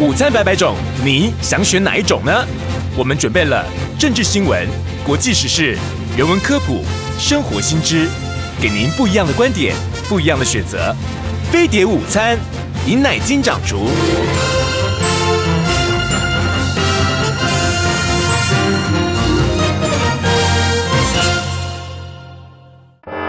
午餐百百种，你想选哪一种呢？我们准备了政治新闻、国际时事、人文科普、生活新知，给您不一样的观点，不一样的选择。飞碟午餐，饮奶金掌厨。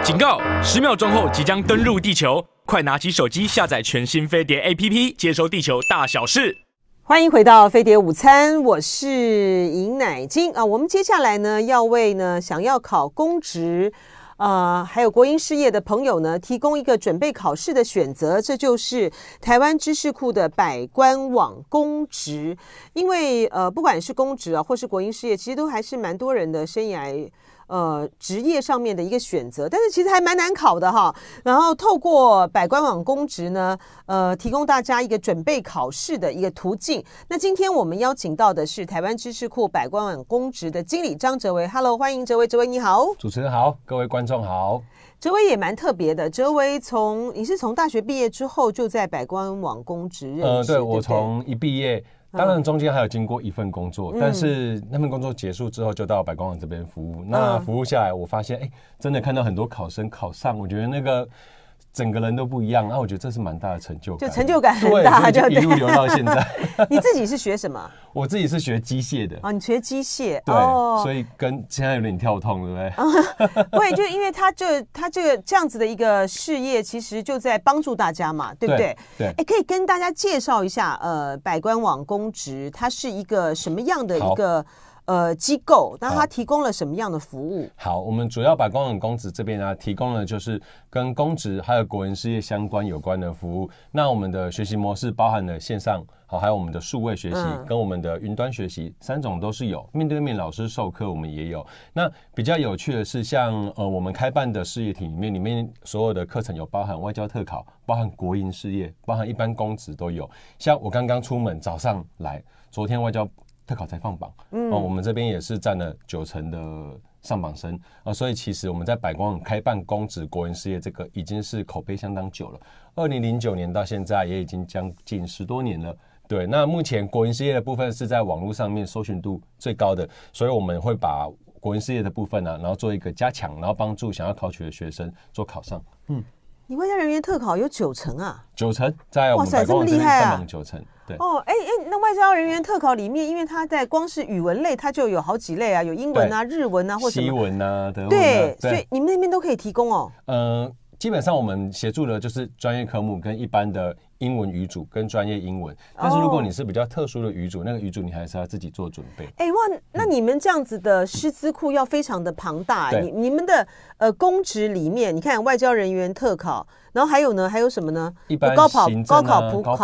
警告！十秒钟后即将登陆地球，快拿起手机下载全新飞碟 APP，接收地球大小事。欢迎回到飞碟午餐，我是尹乃菁啊。我们接下来呢，要为呢想要考公职，呃，还有国营事业的朋友呢，提供一个准备考试的选择。这就是台湾知识库的百官网公职，因为呃，不管是公职啊，或是国营事业，其实都还是蛮多人的生涯。呃，职业上面的一个选择，但是其实还蛮难考的哈。然后透过百官网公职呢，呃，提供大家一个准备考试的一个途径。那今天我们邀请到的是台湾知识库百官网公职的经理张哲维。Hello，欢迎哲维，哲维你好。主持人好，各位观众好。哲维也蛮特别的，哲维从你是从大学毕业之后就在百官网公职任职，呃，对，我从一毕业。当然，中间还有经过一份工作，嗯、但是那份工作结束之后，就到百光网这边服务。嗯、那服务下来，我发现，哎，真的看到很多考生考上，我觉得那个。整个人都不一样，那我觉得这是蛮大的成就感，就成就感很大，就一路留到现在。你自己是学什么？我自己是学机械的。哦，你学机械，对，哦、所以跟现在有点跳痛，对不对？对，就因为他这他这个这样子的一个事业，其实就在帮助大家嘛，对不对？对。哎，可以跟大家介绍一下，呃，百官网公职它是一个什么样的一个？呃，机构，那它提供了什么样的服务？好，我们主要百官网公职这边呢，提供的就是跟公职还有国营事业相关有关的服务。那我们的学习模式包含了线上，好，还有我们的数位学习跟我们的云端学习三种都是有，面对面老师授课我们也有。那比较有趣的是，像呃我们开办的事业体里面，里面所有的课程有包含外交特考，包含国营事业，包含一般公职都有。像我刚刚出门早上来，昨天外交。特考才放榜，嗯，我们这边也是占了九成的上榜生。啊，所以其实我们在百官网开办公职国营事业这个已经是口碑相当久了，二零零九年到现在也已经将近十多年了。对，那目前国营事业的部分是在网络上面搜寻度最高的，所以我们会把国营事业的部分呢、啊，然后做一个加强，然后帮助想要考取的学生做考上。嗯，你外交人员特考有九成啊？九成，在我们百官网这边上榜九成。对哦，哎哎，那外交人员特考里面，因为它在光是语文类，它就有好几类啊，有英文啊、日文啊，或者西文啊，德文啊，对，所以你们那边都可以提供哦。嗯，基本上我们协助的就是专业科目跟一般的。英文语组跟专业英文，但是如果你是比较特殊的语组，oh. 那个语组你还是要自己做准备。哎、欸、哇，那你们这样子的师资库要非常的庞大。对你你们的呃公职里面，你看外交人员特考，然后还有呢，还有什么呢？一般、啊、高考、高考、普考，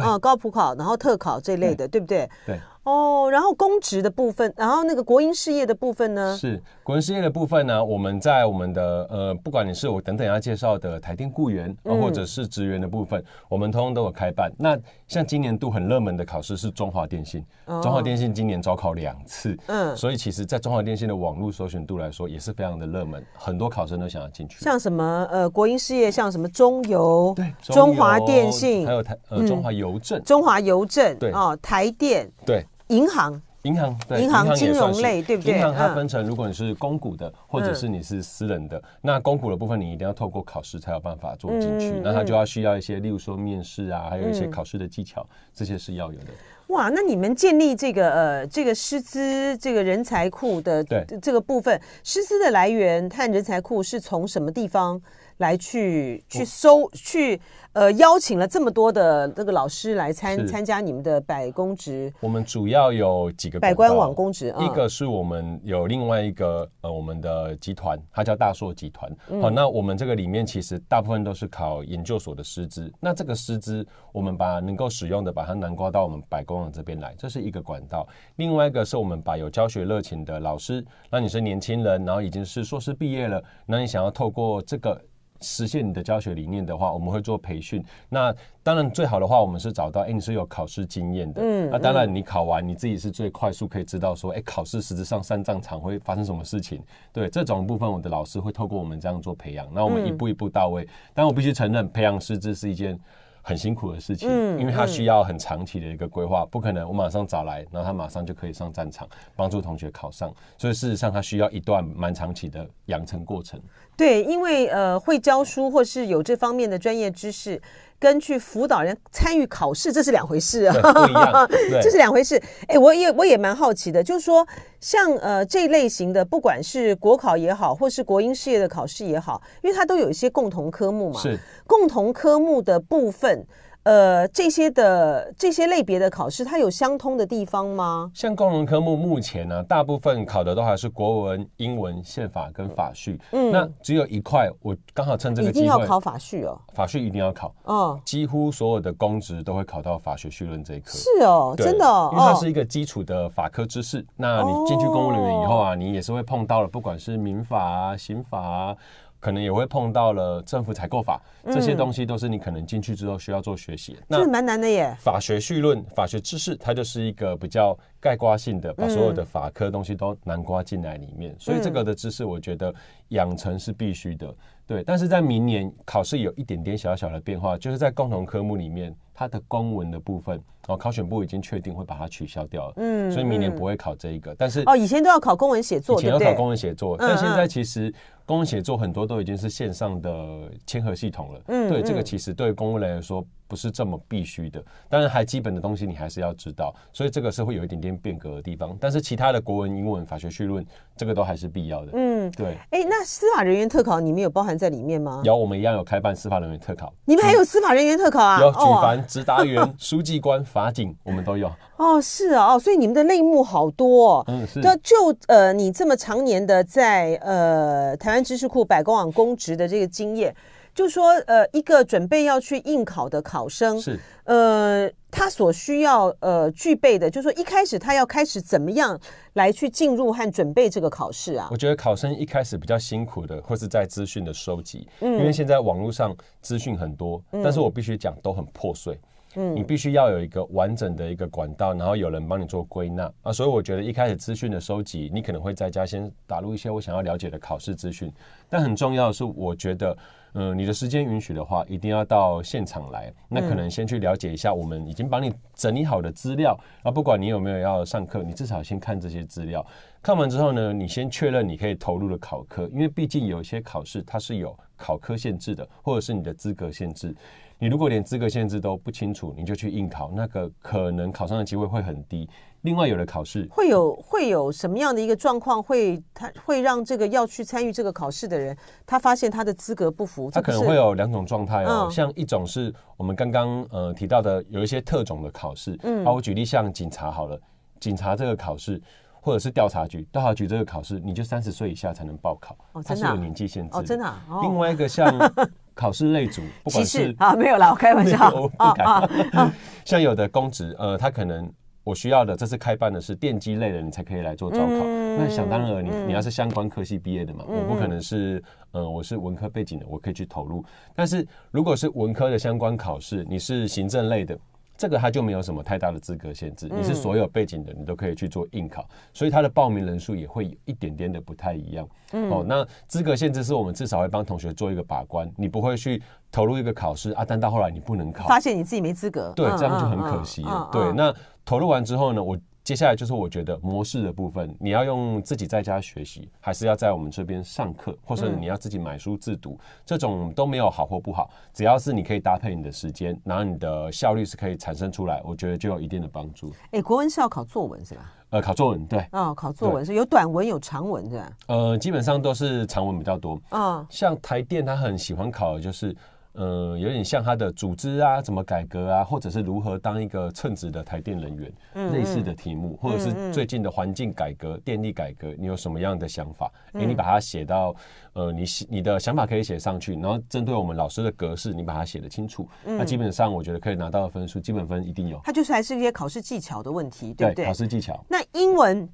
啊，高普考，然后特考这类的，对，对不对？对。哦，然后公职的部分，然后那个国营事业的部分呢？是国营事业的部分呢，我们在我们的呃，不管你是我等等要介绍的台电雇员，呃、或者是职员的部分，嗯、我们通通都有开办。那像今年度很热门的考试是中华电信，哦、中华电信今年招考两次，嗯，所以其实，在中华电信的网络搜寻度来说，也是非常的热门，很多考生都想要进去。像什么呃，国营事业，像什么中油，对，中，中华电信，还有台呃中华邮政，嗯、中华邮政，对。哦，台电，对。银行，银行，对，银行金融类，对不对？银行它分成，如果你是公股的，嗯、或者是你是私人的，那公股的部分你一定要透过考试才有办法做进去，嗯、那它就要需要一些，例如说面试啊，还有一些考试的技巧，嗯、这些是要有的。哇，那你们建立这个呃这个师资这个人才库的这个部分，师资的来源和人才库是从什么地方来去去收去？呃，邀请了这么多的这个老师来参是参加你们的百公职。我们主要有几个百官网公职，一个是我们有另外一个呃，我们的集团，它叫大硕集团。好、嗯哦，那我们这个里面其实大部分都是考研究所的师资。那这个师资，我们把能够使用的，把它南瓜到我们百官网这边来，这是一个管道。另外一个是我们把有教学热情的老师，那你是年轻人，然后已经是硕士毕业了，那你想要透过这个。实现你的教学理念的话，我们会做培训。那当然最好的话，我们是找到，哎，你是有考试经验的。嗯。那当然，你考完你自己是最快速可以知道说，哎，考试实质上上战场会发生什么事情。对这种部分，我的老师会透过我们这样做培养。那我们一步一步到位。嗯、但我必须承认，培养师资是一件很辛苦的事情，嗯因为他需要很长期的一个规划，不可能我马上找来，然后他马上就可以上战场帮助同学考上，所以事实上他需要一段蛮长期的养成过程。对，因为呃会教书或是有这方面的专业知识，跟去辅导人参与考试，这是两回事啊，这是两回事。哎，我也我也蛮好奇的，就是说像呃这类型的，不管是国考也好，或是国英事业的考试也好，因为它都有一些共同科目嘛，是共同科目的部分。呃，这些的这些类别的考试，它有相通的地方吗？像共同科目目前呢、啊，大部分考的都还是国文、英文、宪法跟法序。嗯，那只有一块，我刚好趁这个机会，一定要考法序哦。法序一定要考哦，几乎所有的公职都会考到法学绪论这一科。是哦，真的哦，因为它是一个基础的法科知识。哦、那你进去公务人员以后啊，你也是会碰到了，不管是民法啊、刑法啊。可能也会碰到了政府采购法，这些东西都是你可能进去之后需要做学习。这是蛮难的耶。法学绪论、法学知识，它就是一个比较概括性的，把所有的法科东西都囊括进来里面。所以这个的知识，我觉得养成是必须的。对，但是在明年考试有一点点小小的变化，就是在共同科目里面，它的公文的部分，哦，考选部已经确定会把它取消掉了。嗯，所以明年不会考这一个。但是哦，以前都要考公文写作，以前要考公文写作，但现在其实。公文写作很多都已经是线上的签合系统了，嗯，对，这个其实对公务人来说不是这么必须的，当然还基本的东西你还是要知道，所以这个是会有一点点变革的地方，但是其他的国文、英文、法学绪论这个都还是必要的，嗯，对。哎，那司法人员特考你们有包含在里面吗？有，我们一样有开办司法人员特考，你们还有司法人员特考啊？有，举凡、执达员、书记官、法警，我们都有。哦，是啊，哦，所以你们的类目好多，哦，嗯，是。那就呃，你这么常年的在呃台湾知识库百工网公职的这个经验，就说呃，一个准备要去应考的考生是呃，他所需要呃具备的，就是说一开始他要开始怎么样来去进入和准备这个考试啊？我觉得考生一开始比较辛苦的，或是在资讯的收集，嗯，因为现在网络上资讯很多，嗯，但是我必须讲都很破碎。嗯，你必须要有一个完整的一个管道，然后有人帮你做归纳。啊，所以我觉得一开始资讯的收集，你可能会在家先打入一些我想要了解的考试资讯，但很重要的是，我觉得，嗯、呃，你的时间允许的话，一定要到现场来，那可能先去了解一下我们已经帮你整理好的资料，啊，不管你有没有要上课，你至少先看这些资料，看完之后呢，你先确认你可以投入的考科，因为毕竟有一些考试它是有考科限制的，或者是你的资格限制。你如果连资格限制都不清楚，你就去应考，那个可能考上的机会会很低。另外，有的考试会有会有什么样的一个状况，会他会让这个要去参与这个考试的人，他发现他的资格不符。他可能会有两种状态哦，像一种是我们刚刚呃提到的，有一些特种的考试。嗯，好，我举例像警察好了，警察这个考试，或者是调查局，调查局这个考试，你就三十岁以下才能报考，它是有年纪限制。哦，真的。另外一个像。考试类组，不管是啊，没有啦，我开玩笑，我不敢。啊啊、像有的公职，呃，他可能我需要的，这次开办的是电机类的，你才可以来做招考。嗯、那想当然，你你要是相关科系毕业的嘛，嗯、我不可能是，呃，我是文科背景的，我可以去投入。但是如果是文科的相关考试，你是行政类的。这个它就没有什么太大的资格限制，你是所有背景的，你都可以去做应考，所以它的报名人数也会有一点点的不太一样。哦，那资格限制是我们至少会帮同学做一个把关，你不会去投入一个考试啊，但到后来你不能考，发现你自己没资格，对，这样就很可惜了。对，那投入完之后呢，我。接下来就是我觉得模式的部分，你要用自己在家学习，还是要在我们这边上课，或者你要自己买书自读，嗯、这种都没有好或不好，只要是你可以搭配你的时间，然后你的效率是可以产生出来，我觉得就有一定的帮助。哎，国文是要考作文是吧？呃，考作文对。哦，考作文是有短文有长文是吧？呃，基本上都是长文比较多。嗯，像台电他很喜欢考的就是。呃，有点像他的组织啊，怎么改革啊，或者是如何当一个称职的台电人员，类似的题目，或者是最近的环境改革、电力改革，你有什么样的想法？哎、嗯，你把它写到，呃，你你的想法可以写上去，然后针对我们老师的格式，你把它写得清楚，嗯、那基本上我觉得可以拿到的分数，基本分一定有。它就是还是一些考试技巧的问题，对不对？对考试技巧。那英文，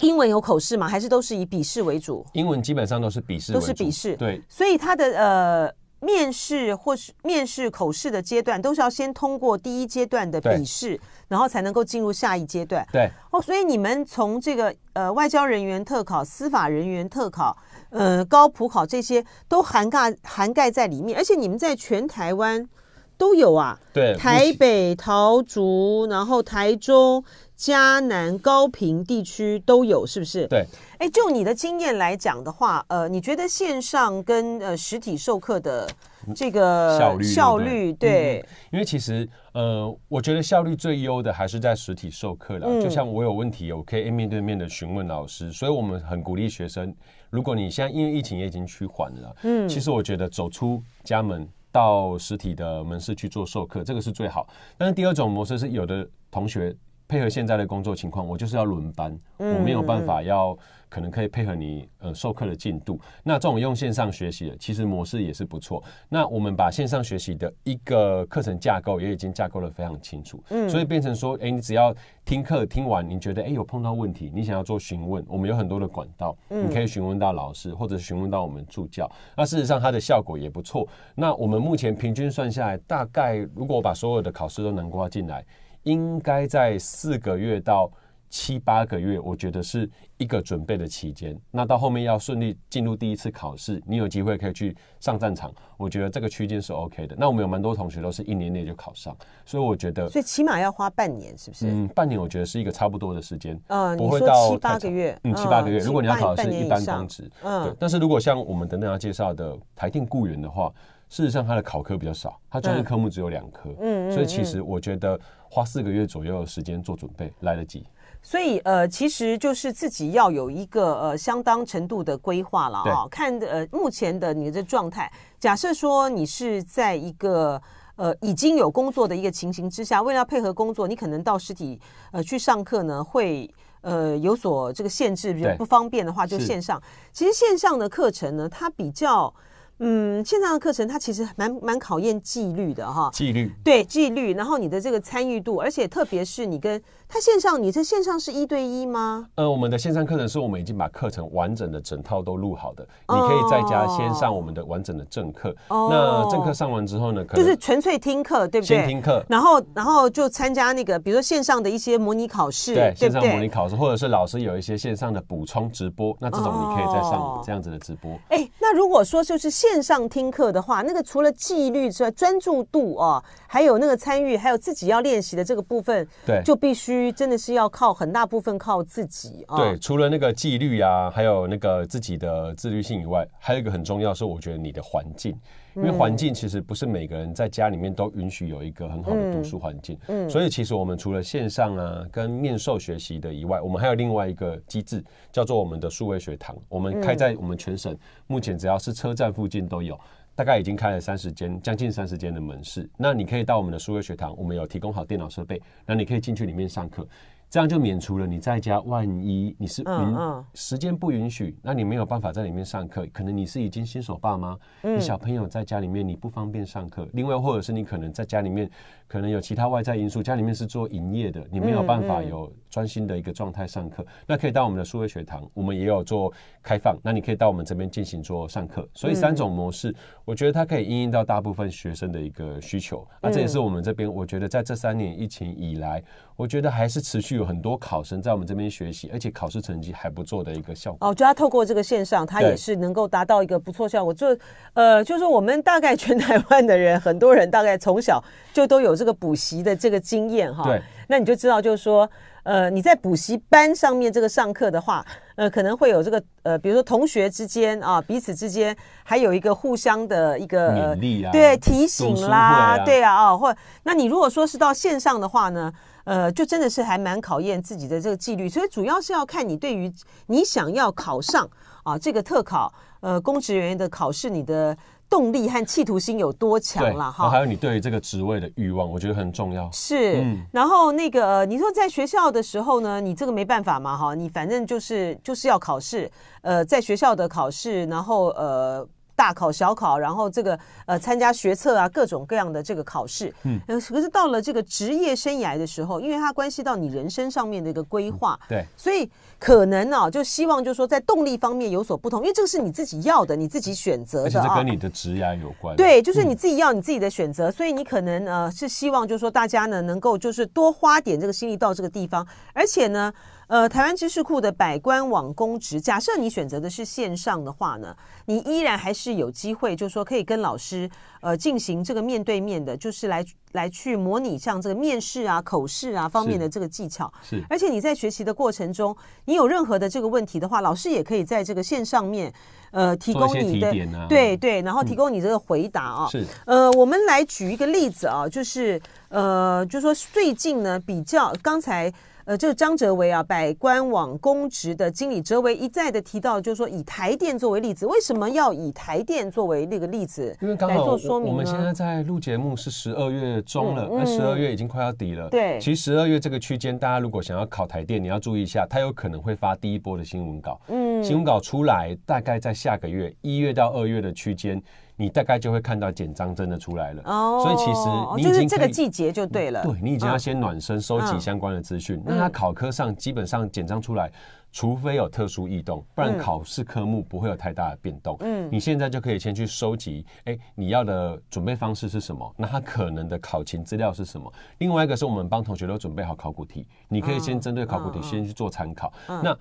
英文有口试吗？还是都是以笔试为主？英文基本上都是笔试，都是笔试。对，所以它的呃。面试或是面试口试的阶段，都是要先通过第一阶段的笔试，然后才能够进入下一阶段。对哦，所以你们从这个呃外交人员特考、司法人员特考、呃高普考这些都涵盖涵盖在里面，而且你们在全台湾都有啊。对，台北、桃竹，然后台中、嘉南、高平地区都有，是不是？对。哎，就你的经验来讲的话，呃，你觉得线上跟呃实体授课的这个效率效率，对，因为其实呃，我觉得效率最优的还是在实体授课了。嗯、就像我有问题，我可以面对面的询问老师，所以我们很鼓励学生。如果你现在因为疫情也已经趋缓了，嗯，其实我觉得走出家门到实体的门市去做授课，这个是最好。但是第二种模式是有的同学。配合现在的工作情况，我就是要轮班，我没有办法要可能可以配合你呃授课的进度。那这种用线上学习的，其实模式也是不错。那我们把线上学习的一个课程架构也已经架构的非常清楚，嗯，所以变成说，哎，你只要听课听完，你觉得哎有碰到问题，你想要做询问，我们有很多的管道，你可以询问到老师，或者询问到我们助教。那事实上它的效果也不错。那我们目前平均算下来，大概如果我把所有的考试都能挂进来。应该在四个月到七八个月，我觉得是一个准备的期间。那到后面要顺利进入第一次考试，你有机会可以去上战场，我觉得这个区间是 OK 的。那我们有蛮多同学都是一年内就考上，所以我觉得，所以起码要花半年，是不是？嗯，半年我觉得是一个差不多的时间，嗯，不会到七八个月，嗯，七八个月。如果你要考的是一般公职，嗯，对。但是如果像我们等等要介绍的台电雇员的话，事实上它的考科比较少，它专业科目只有两科，嗯，所以其实我觉得。花四个月左右的时间做准备来得及，所以呃，其实就是自己要有一个呃相当程度的规划了啊。看呃目前的你的状态，假设说你是在一个呃已经有工作的一个情形之下，为了要配合工作，你可能到实体呃去上课呢，会呃有所这个限制，比如不方便的话就线上。其实线上的课程呢，它比较。嗯，线上的课程它其实蛮蛮考验纪律的哈，纪律对纪律，然后你的这个参与度，而且特别是你跟它线上，你这线上是一对一吗？呃，我们的线上课程是我们已经把课程完整的整套都录好的，哦、你可以在家先上我们的完整的正课。哦、那正课上完之后呢，就是纯粹听课，对不对？先听课，然后然后就参加那个，比如说线上的一些模拟考试，对，对对线上模拟考试，或者是老师有一些线上的补充直播，那这种你可以再上这样子的直播。哎、哦，那如果说就是线上听课。的话，那个除了纪律之外，专注度啊，还有那个参与，还有自己要练习的这个部分，对，就必须真的是要靠很大部分靠自己啊。对，除了那个纪律啊，还有那个自己的自律性以外，还有一个很重要是，我觉得你的环境。因为环境其实不是每个人在家里面都允许有一个很好的读书环境，嗯，所以其实我们除了线上啊跟面授学习的以外，我们还有另外一个机制，叫做我们的数位学堂。我们开在我们全省，目前只要是车站附近都有，大概已经开了三十间，将近三十间的门市。那你可以到我们的数位学堂，我们有提供好电脑设备，那你可以进去里面上课。这样就免除了你在家，万一你是允时间不允许，那你没有办法在里面上课。可能你是已经新手爸妈，你小朋友在家里面你不方便上课。另外，或者是你可能在家里面可能有其他外在因素，家里面是做营业的，你没有办法有专心的一个状态上课。那可以到我们的数位学堂，我们也有做开放，那你可以到我们这边进行做上课。所以三种模式，我觉得它可以应应到大部分学生的一个需求。那这也是我们这边，我觉得在这三年疫情以来，我觉得还是持续有很多考生在我们这边学习，而且考试成绩还不错的一个效果。哦，就他透过这个线上，他也是能够达到一个不错效果。就呃，就是我们大概全台湾的人，很多人大概从小就都有这个补习的这个经验哈。对。那你就知道，就是说，呃，你在补习班上面这个上课的话，呃，可能会有这个呃，比如说同学之间啊，彼此之间还有一个互相的一个勉励啊，对，提醒啦，啊对啊，哦，或那你如果说是到线上的话呢？呃，就真的是还蛮考验自己的这个纪律，所以主要是要看你对于你想要考上啊这个特考呃公职人员的考试，你的动力和企图心有多强了哈。还有你对于这个职位的欲望，我觉得很重要。是，嗯、然后那个你说在学校的时候呢，你这个没办法嘛哈，你反正就是就是要考试，呃，在学校的考试，然后呃。大考小考，然后这个呃参加学测啊，各种各样的这个考试，嗯，可是到了这个职业生涯的时候，因为它关系到你人生上面的一个规划，嗯、对，所以可能呢、啊，就希望就是说在动力方面有所不同，因为这个是你自己要的，你自己选择的，而且这跟你的职业有关，对，就是你自己要你自己的选择，嗯、所以你可能呃是希望就是说大家呢能够就是多花点这个心力到这个地方，而且呢。呃，台湾知识库的百官网公职，假设你选择的是线上的话呢，你依然还是有机会，就是说可以跟老师呃进行这个面对面的，就是来来去模拟像这个面试啊、口试啊方面的这个技巧。是，而且你在学习的过程中，你有任何的这个问题的话，老师也可以在这个线上面呃提供你的啊、对对，然后提供你这个回答啊。是，呃，我们来举一个例子啊，就是呃，就是说最近呢比较刚才。呃，这个张哲维啊，百官网公职的经理，哲维一再的提到，就是说以台电作为例子，为什么要以台电作为那个例子？因为刚好我们现在在录节目是十二月中了，那十二月已经快要底了。对，其实十二月这个区间，大家如果想要考台电，你要注意一下，它有可能会发第一波的新闻稿。嗯，新闻稿出来，大概在下个月一月到二月的区间。你大概就会看到简章真的出来了哦，所以其实你已经就是这个季节就对了。对，你已经要先暖身，收集相关的资讯。那它考科上基本上简章出来，除非有特殊异动，不然考试科目不会有太大的变动。嗯，你现在就可以先去收集，哎，你要的准备方式是什么？那它可能的考勤资料是什么？另外一个是我们帮同学都准备好考古题，你可以先针对考古题先去做参考。那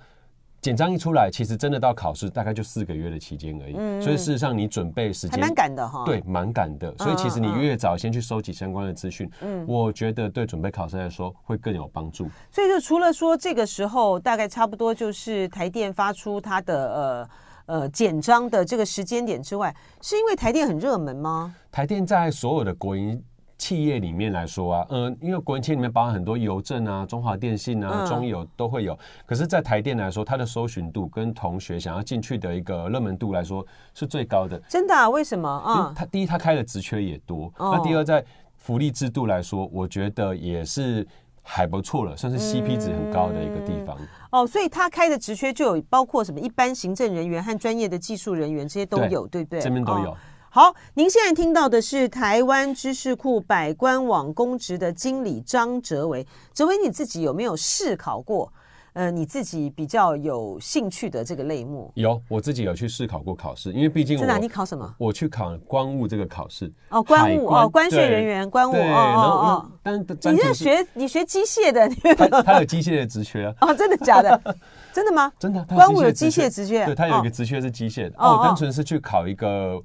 简章一出来，其实真的到考试大概就四个月的期间而已，嗯、所以事实上你准备时间还蛮赶的哈。对，蛮赶的。所以其实你越早先去收集相关的资讯，嗯，我觉得对准备考试来说会更有帮助。所以就除了说这个时候大概差不多就是台电发出它的呃呃简章的这个时间点之外，是因为台电很热门吗？台电在所有的国营。企业里面来说啊，嗯，因为国营企业里面包含很多邮政啊、中华电信啊、中油都会有。可是，在台电来说，它的搜寻度跟同学想要进去的一个热门度来说是最高的。真的啊？为什么啊？它第一，它开的职缺也多。那第二，在福利制度来说，我觉得也是还不错了，算是 CP 值很高的一个地方。哦，所以它开的职缺就有包括什么一般行政人员和专业的技术人员，这些都有，对不对？这边都有。好，您现在听到的是台湾知识库百官网公职的经理张哲维。哲维，你自己有没有试考过？呃，你自己比较有兴趣的这个类目？有，我自己有去试考过考试，因为毕竟我真的，你考什么？我去考官务这个考试。哦，官务关哦，关税人员，官务哦哦哦。但你是学你学机械的？他他有机械的职缺啊？哦，真的假的？真的吗？真的，官务有机械职缺？对，他有一个职缺是机械的。哦，我单纯是去考一个。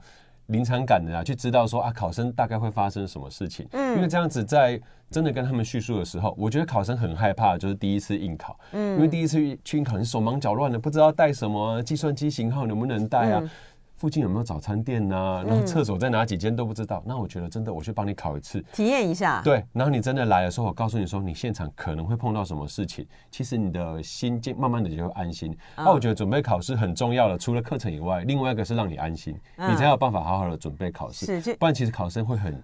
临场感的啊，去知道说啊，考生大概会发生什么事情。嗯，因为这样子在真的跟他们叙述的时候，我觉得考生很害怕，就是第一次应考。嗯，因为第一次去应考，你手忙脚乱的，不知道带什么，计算机型号能不能带啊？嗯附近有没有早餐店呐、啊？然后厕所在哪几间都不知道。嗯、那我觉得真的，我去帮你考一次，体验一下。对，然后你真的来的时候，我告诉你说，你现场可能会碰到什么事情，其实你的心就慢慢的就会安心。那、哦、我觉得准备考试很重要的，除了课程以外，另外一个是让你安心，嗯、你才有办法好好的准备考试。是，不然其实考生会很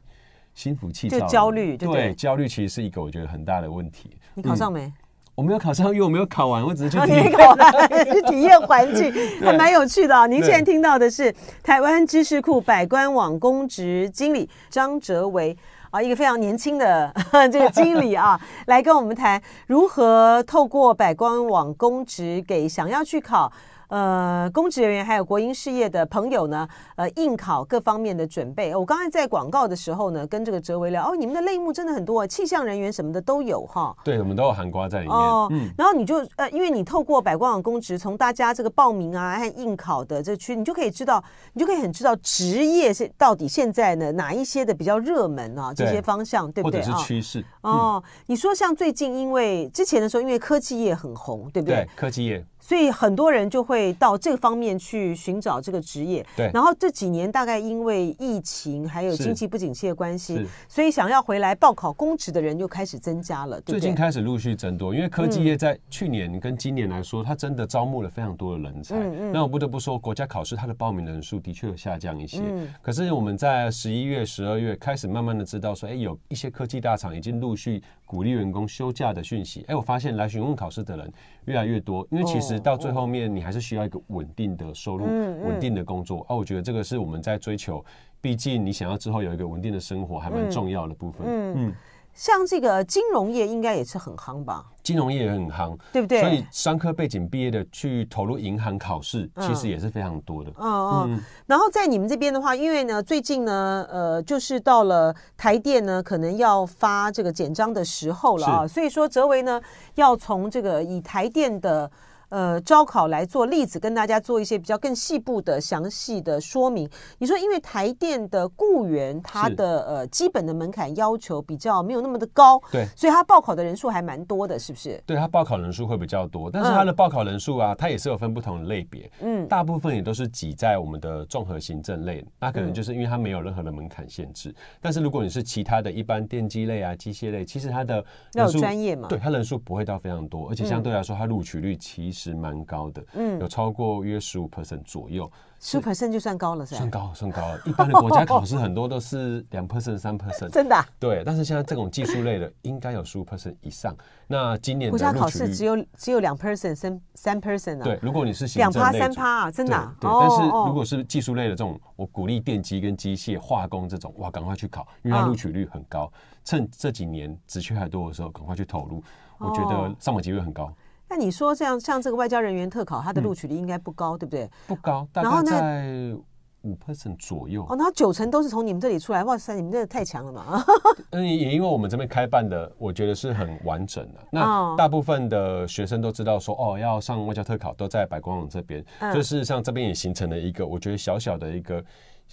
心浮气躁，就焦虑。对，对，焦虑其实是一个我觉得很大的问题。你考上没？嗯我没有考上，因为我没有考完，我只是去体验，去体验环境，还蛮有趣的啊。您现在听到的是台湾知识库百官网公职经理张哲维啊，一个非常年轻的 这个经理啊，来跟我们谈如何透过百官网公职给想要去考。呃，公职人员还有国营事业的朋友呢，呃，应考各方面的准备。我刚才在广告的时候呢，跟这个哲维聊，哦，你们的类目真的很多，气象人员什么的都有哈。对，我们都有含瓜在里面。哦，嗯、然后你就呃，因为你透过百官网公职，从大家这个报名啊和应考的这区，你就可以知道，你就可以很知道职业是到底现在呢哪一些的比较热门啊这些方向，对，对不对？或者是趋势。哦，哦嗯、你说像最近因为之前的时候，因为科技业很红，对不对？对，科技业。所以很多人就会到这个方面去寻找这个职业。对。然后这几年大概因为疫情还有经济不景气的关系，所以想要回来报考公职的人又开始增加了。对。最近开始陆续增多，因为科技业在去年跟今年来说，它真的招募了非常多的人才。嗯嗯。那我不得不说，国家考试它的报名人数的确有下降一些。嗯。可是我们在十一月、十二月开始慢慢的知道说，哎，有一些科技大厂已经陆续鼓励员工休假的讯息。哎，我发现来询问考试的人越来越多，因为其实到最后面。你还是需要一个稳定的收入，稳定的工作哦！我觉得这个是我们在追求，毕竟你想要之后有一个稳定的生活，还蛮重要的部分。嗯，嗯，像这个金融业应该也是很夯吧？金融业也很夯，对不对？所以商科背景毕业的去投入银行考试，其实也是非常多的。嗯嗯。嗯，然后在你们这边的话，因为呢，最近呢，呃，就是到了台电呢，可能要发这个简章的时候了啊，所以说哲维呢，要从这个以台电的。呃招考来做例子，跟大家做一些比较更细部的详细的说明。你说，因为台电的雇员他的呃基本的门槛要求比较没有那么的高，对，所以他报考的人数还蛮多的，是不是？对，他报考人数会比较多，但是他的报考人数啊，他、嗯、也是有分不同的类别，嗯，大部分也都是挤在我们的综合行政类，那可能就是因为他没有任何的门槛限制。嗯、但是如果你是其他的一般电机类啊、机械类，其实他的要有专业嘛，对，他人数不会到非常多，而且相对来说，他录取率其实蛮高的，嗯，有超过约十五 percent 左右。十五 percent 就算高了，是吧？算高，算高了。一般的国家考试很多都是两 percent、三 percent，真的、啊？对。但是现在这种技术类的，应该有十五 percent 以上。那今年的国家考试只有只有两 percent、三三 percent 啊？对，如果你是两趴三趴啊，真的、啊。对，对但是如果是技术类的这种，我鼓励电机跟机械、化工这种，哇，赶快去考，因为它录取率很高。趁这几年职缺还多的时候，赶快去投入。我觉得上榜机率很高。那你说这样，像这个外交人员特考，它的录取率应该不高，嗯、对不对？不高，大概在五 percent 左右。哦，那九成都是从你们这里出来，哇塞，你们这太强了嘛！嗯，也因为我们这边开办的，我觉得是很完整的。那大部分的学生都知道说，哦，要上外交特考，都在百光网这边。嗯、就事实上，这边也形成了一个，我觉得小小的一个。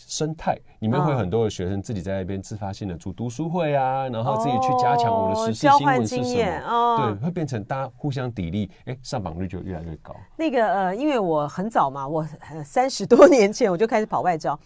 生态里面会有很多的学生自己在那边自发性的组读书会啊，然后自己去加强我的实习新闻是什么？哦、对，会变成大家互相砥砺，哎，上榜率就越来越高。那个呃，因为我很早嘛，我三十多年前我就开始跑外交，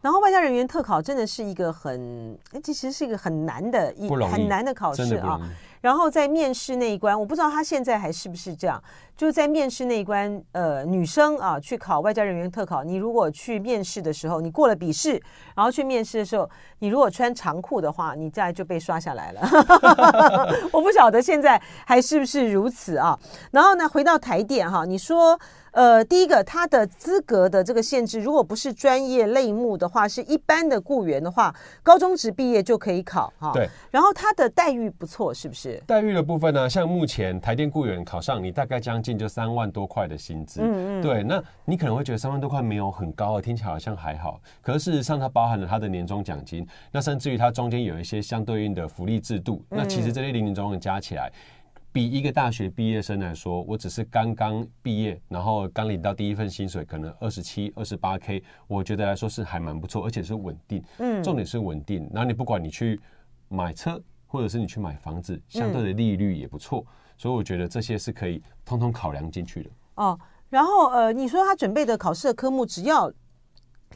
然后外交人员特考真的是一个很，其实是一个很难的一很难的考试啊。然后在面试那一关，我不知道他现在还是不是这样。就是在面试那一关，呃，女生啊去考外交人员特考，你如果去面试的时候，你过了笔试，然后去面试的时候，你如果穿长裤的话，你再就被刷下来了。我不晓得现在还是不是如此啊。然后呢，回到台电哈，你说。呃，第一个，他的资格的这个限制，如果不是专业类目的话，是一般的雇员的话，高中职毕业就可以考哈。对。然后他的待遇不错，是不是？待遇的部分呢，像目前台电雇员考上，你大概将近就三万多块的薪资。嗯嗯。对，那你可能会觉得三万多块没有很高啊，听起来好像还好。可是事实上，它包含了他的年终奖金，那甚至于它中间有一些相对应的福利制度。嗯、那其实这些零零总总加起来。比一个大学毕业生来说，我只是刚刚毕业，然后刚领到第一份薪水，可能二十七、二十八 K，我觉得来说是还蛮不错，而且是稳定。嗯，重点是稳定。然后你不管你去买车，或者是你去买房子，相对的利率也不错，嗯、所以我觉得这些是可以通通考量进去的。哦，然后呃，你说他准备的考试的科目只要。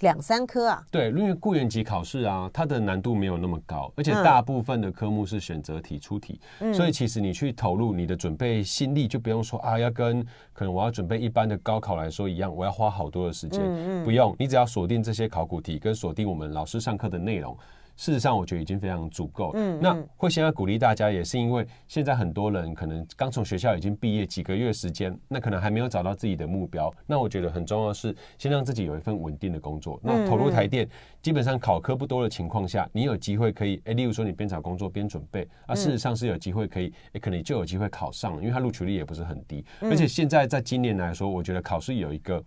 两三科啊？对，因为雇员级考试啊，它的难度没有那么高，而且大部分的科目是选择题出题，嗯、所以其实你去投入你的准备心力，就不用说啊，要跟可能我要准备一般的高考来说一样，我要花好多的时间，嗯嗯不用，你只要锁定这些考古题，跟锁定我们老师上课的内容。事实上，我觉得已经非常足够。嗯，那会现在鼓励大家，也是因为现在很多人可能刚从学校已经毕业几个月时间，那可能还没有找到自己的目标。那我觉得很重要的是，先让自己有一份稳定的工作。那投入台电，基本上考科不多的情况下，你有机会可以，哎，例如说你边找工作边准备，啊，事实上是有机会可以，哎，可能就有机会考上了，因为它录取率也不是很低。而且现在在今年来说，我觉得考试有一个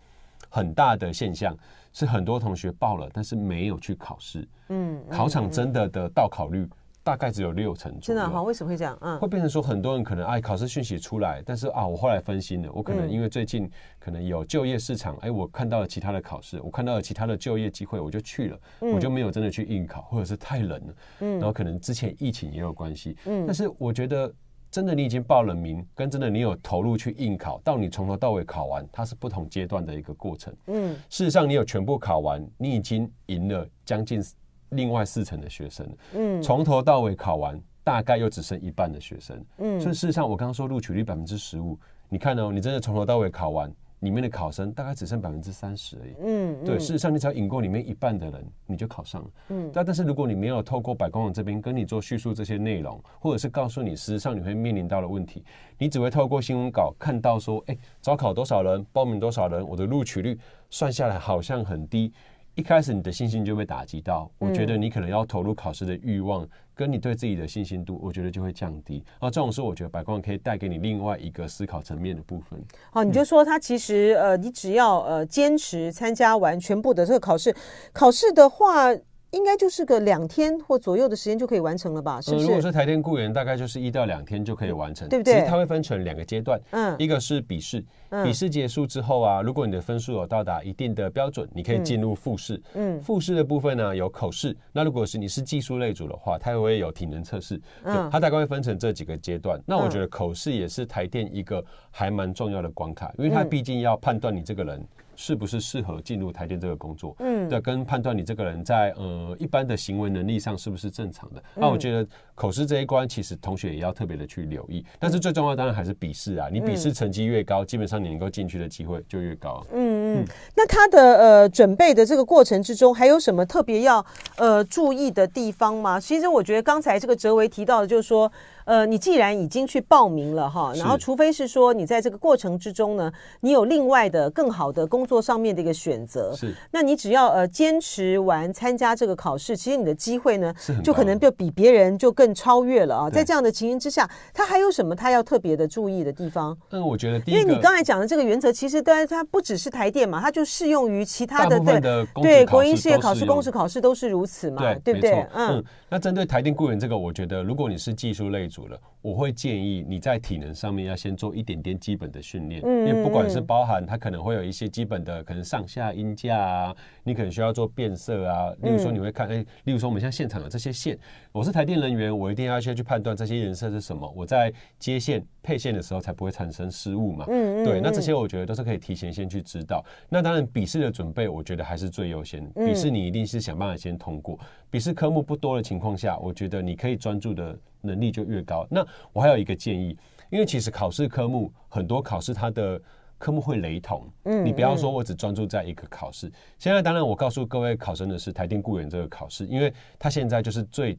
很大的现象。是很多同学报了，但是没有去考试。嗯，考场真的的到考率大概只有六成左右。真的哈？为什么会这样？嗯，会变成说很多人可能哎，考试讯息出来，但是啊，我后来分析了，我可能因为最近可能有就业市场，哎，我看到了其他的考试，我看到了其他的就业机会，我就去了，我就没有真的去应考，或者是太冷了。嗯，然后可能之前疫情也有关系。嗯，但是我觉得。真的，你已经报了名，跟真的你有投入去应考，到你从头到尾考完，它是不同阶段的一个过程。嗯，事实上，你有全部考完，你已经赢了将近另外四成的学生。嗯，从头到尾考完，大概又只剩一半的学生。嗯，所以事实上，我刚刚说录取率百分之十五，你看哦，你真的从头到尾考完。里面的考生大概只剩百分之三十而已。嗯，对，事实上你只要引过里面一半的人，你就考上了。嗯，但但是如果你没有透过百官网这边跟你做叙述这些内容，或者是告诉你实际上你会面临到的问题，你只会透过新闻稿看到说，哎，招考多少人，报名多少人，我的录取率算下来好像很低。一开始你的信心就被打击到，我觉得你可能要投入考试的欲望，跟你对自己的信心度，我觉得就会降低。啊，这种时候我觉得白光可以带给你另外一个思考层面的部分。好，你就说他其实呃，你只要呃坚持参加完全部的这个考试，考试的话应该就是个两天或左右的时间就可以完成了吧？是不是？呃、如果是台电雇员，大概就是一到两天就可以完成，对不对？其实它会分成两个阶段，嗯，一个是笔试，嗯、笔试结束之后啊，如果你的分数有到达一定的标准，你可以进入复试，嗯，复试的部分呢有口试，那如果是你是技术类组的话，它也会有体能测试，嗯，它大概会分成这几个阶段。那我觉得口试也是台电一个还蛮重要的关卡，因为它毕竟要判断你这个人。是不是适合进入台电这个工作？嗯，对，跟判断你这个人在呃一般的行为能力上是不是正常的？那、嗯啊、我觉得口试这一关，其实同学也要特别的去留意。但是最重要当然还是笔试啊，你笔试成绩越高，嗯、基本上你能够进去的机会就越高。嗯嗯，那他的呃准备的这个过程之中，还有什么特别要呃注意的地方吗？其实我觉得刚才这个哲维提到的，就是说。呃，你既然已经去报名了哈，然后除非是说你在这个过程之中呢，你有另外的更好的工作上面的一个选择，是，那你只要呃坚持完参加这个考试，其实你的机会呢，就可能就比别人就更超越了啊。在这样的情形之下，他还有什么他要特别的注意的地方？嗯，我觉得第一个，因为你刚才讲的这个原则，其实当然它不只是台电嘛，它就适用于其他的对对国营事业考试、公职考试都是如此嘛，对不对？嗯，那针对台电雇员这个，我觉得如果你是技术类组的，我会。建议你在体能上面要先做一点点基本的训练，因为不管是包含它可能会有一些基本的可能上下音架啊，你可能需要做变色啊。例如说你会看，哎，例如说我们像现场的这些线，我是台电人员，我一定要先去判断这些颜色是什么，我在接线配线的时候才不会产生失误嘛。嗯，对，那这些我觉得都是可以提前先去知道。那当然笔试的准备，我觉得还是最优先。笔试你一定是想办法先通过。笔试科目不多的情况下，我觉得你可以专注的。能力就越高。那我还有一个建议，因为其实考试科目很多，考试它的科目会雷同。嗯，你不要说我只专注在一个考试。现在当然我告诉各位考生的是台电雇员这个考试，因为它现在就是最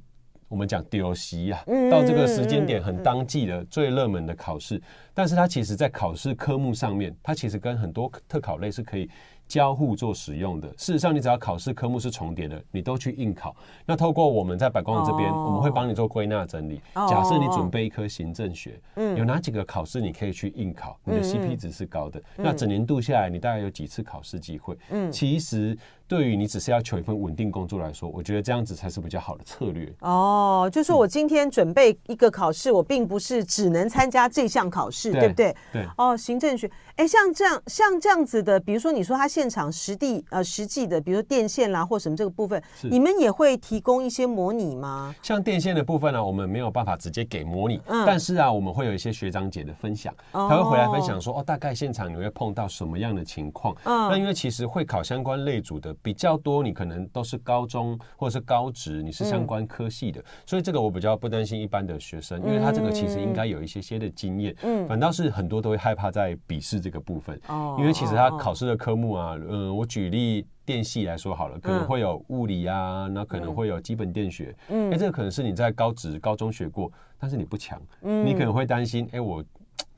我们讲丢席啊，到这个时间点很当季的最热门的考试。但是它其实在考试科目上面，它其实跟很多特考类是可以。交互做使用的，事实上，你只要考试科目是重叠的，你都去应考。那透过我们在百光这边，我们会帮你做归纳整理。假设你准备一科行政学，有哪几个考试你可以去应考？你的 CP 值是高的。那整年度下来，你大概有几次考试机会？嗯，其实对于你只是要求一份稳定工作来说，我觉得这样子才是比较好的策略。哦，就是我今天准备一个考试，我并不是只能参加这项考试，对不对？对。哦，行政学，哎，像这样像这样子的，比如说你说他。现场实地呃实际的，比如说电线啦或什么这个部分，你们也会提供一些模拟吗？像电线的部分呢、啊，我们没有办法直接给模拟，嗯、但是啊，我们会有一些学长姐的分享，他会回来分享说哦，大概现场你会碰到什么样的情况。嗯、那因为其实会考相关类组的比较多，你可能都是高中或者是高职，你是相关科系的，嗯、所以这个我比较不担心一般的学生，因为他这个其实应该有一些些的经验。嗯，反倒是很多都会害怕在笔试这个部分，哦，因为其实他考试的科目啊。嗯，我举例电系来说好了，可能会有物理啊，那、嗯、可能会有基本电学，嗯，哎、欸，这个可能是你在高职、高中学过，但是你不强，嗯，你可能会担心，哎、欸，我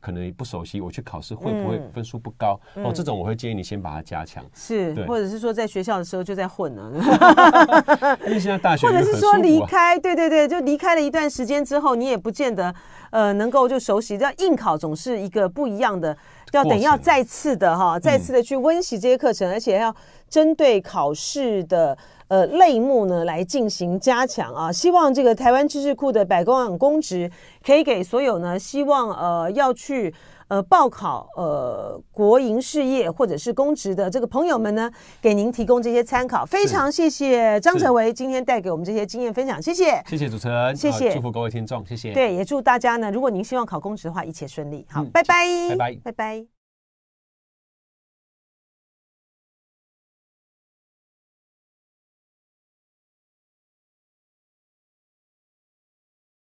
可能不熟悉，我去考试会不会分数不高？嗯、哦，这种我会建议你先把它加强，是，或者是说在学校的时候就在混了，因为现在大学、啊、或者是说离开，对对对，就离开了一段时间之后，你也不见得呃能够就熟悉，这样应考总是一个不一样的。要等要再次的哈，再次的去温习这些课程，嗯、而且要针对考试的呃类目呢来进行加强啊。希望这个台湾知识库的百工公职可以给所有呢希望呃要去呃报考呃国营事业或者是公职的这个朋友们呢，给您提供这些参考。非常谢谢张成维今天带给我们这些经验分享，谢谢，谢谢主持人，谢谢，祝福各位听众，谢谢。对，也祝大家呢，如果您希望考公职的话，一切顺利。好，嗯、拜拜，拜拜，拜拜。